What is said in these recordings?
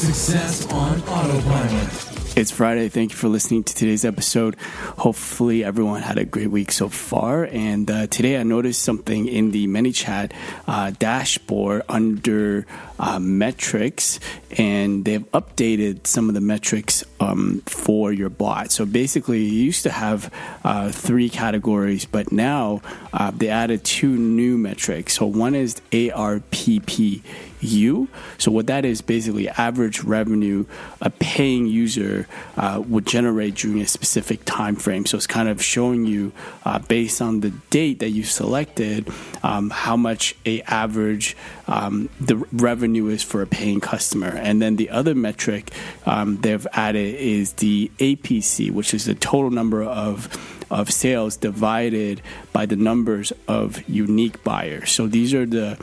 Success on Autopilot. It's Friday. Thank you for listening to today's episode. Hopefully, everyone had a great week so far. And uh, today, I noticed something in the ManyChat uh, dashboard under uh, metrics, and they've updated some of the metrics um, for your bot. So basically, you used to have uh, three categories, but now uh, they added two new metrics. So one is ARPP you. So what that is basically average revenue a paying user uh, would generate during a specific time frame. So it's kind of showing you uh, based on the date that you selected um, how much a average um, the revenue is for a paying customer. And then the other metric um, they've added is the APC, which is the total number of of sales divided by the numbers of unique buyers. So these are the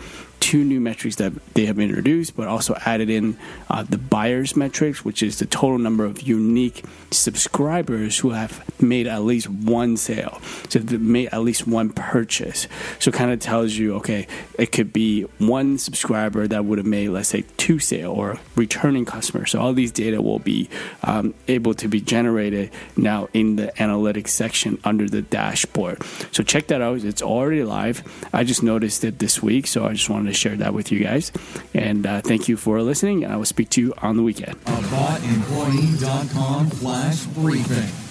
two new metrics that they have introduced, but also added in uh, the buyers metrics, which is the total number of unique subscribers who have made at least one sale. So they've made at least one purchase. So kind of tells you, okay, it could be one subscriber that would have made, let's say, two sale or returning customer. So all these data will be um, able to be generated now in the analytics section under the dashboard. So check that out. It's already live. I just noticed it this week, so I just wanted to share that with you guys. And uh, thank you for listening, and I will speak to you on the weekend. AboutEmployee.com flash briefing.